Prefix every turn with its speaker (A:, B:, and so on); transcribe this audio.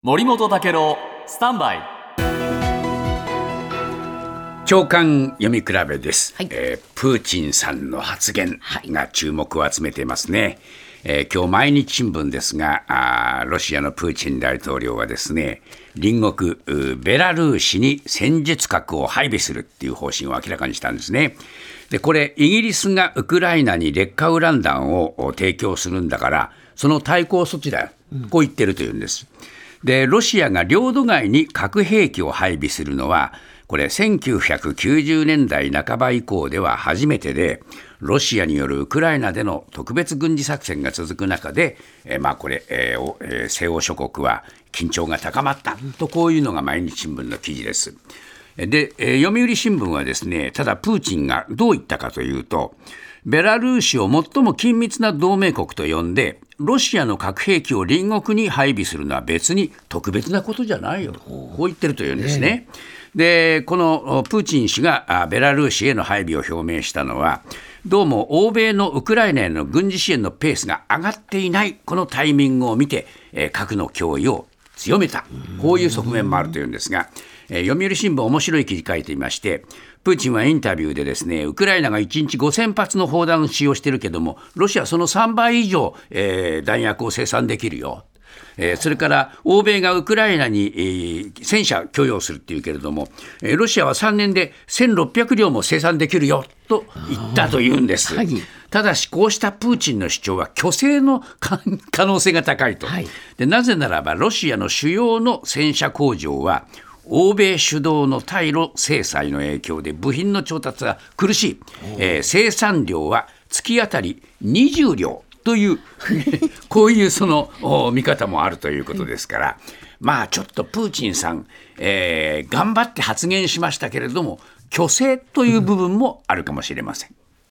A: 森本武郎スタンバイ。
B: 長官読み比べです、
C: はい。
B: えープーチンさんの発言が注目を集めていますね、えー今日毎日新聞ですがあーロシアのプーチン大統領はですね隣国ベラルーシに戦術核を配備するっていう方針を明らかにしたんですね。でこれイギリスがウクライナに劣化ウラン弾をお提供するんだからその対抗措置だよこう言ってるというんです、でロシアが領土外に核兵器を配備するのは、これ、1990年代半ば以降では初めてで、ロシアによるウクライナでの特別軍事作戦が続く中で、えまあ、これ、えーえー西欧諸国は緊張が高まったと、こういうのが毎日新聞の記事です。で、えー読売新聞はですね、ただプーチンがどう言ったかというと、ベラルーシを最も緊密な同盟国と呼んで、ロシアの核兵器を隣国に配備するのは別に特別なことじゃないよ、こう言ってるというんですね。で、このプーチン氏があベラルーシへの配備を表明したのは、どうも欧米のウクライナへの軍事支援のペースが上がっていない、このタイミングを見て、えー核の脅威を強めた、こういう側面もあるというんですが、えー読売新聞、面白い記事書いていまして、プーチンはインタビューでですね、ウクライナが1日5000発の砲弾を使用しているけども、ロシアはその3倍以上、えー弾薬を生産できるよ。えーそれから欧米がウクライナに、えー戦車供与するっていうけれども、えーロシアは3年で1600両も生産できるよと言ったというんです。
C: はい
B: ただし、こうしたプーチンの主張は虚勢の可可能性が高いと、
C: はい
B: で。なぜならば、ロシアの主要の戦車工場は、欧米主導の対ロ制裁の影響で部品の調達が苦しい、えー生産量は月当たり20両という、こういうそのお見方もあるということですから、まあちょっとプーチンさん、えー頑張って発言しましたけれども、虚勢という部分もあるかもしれません。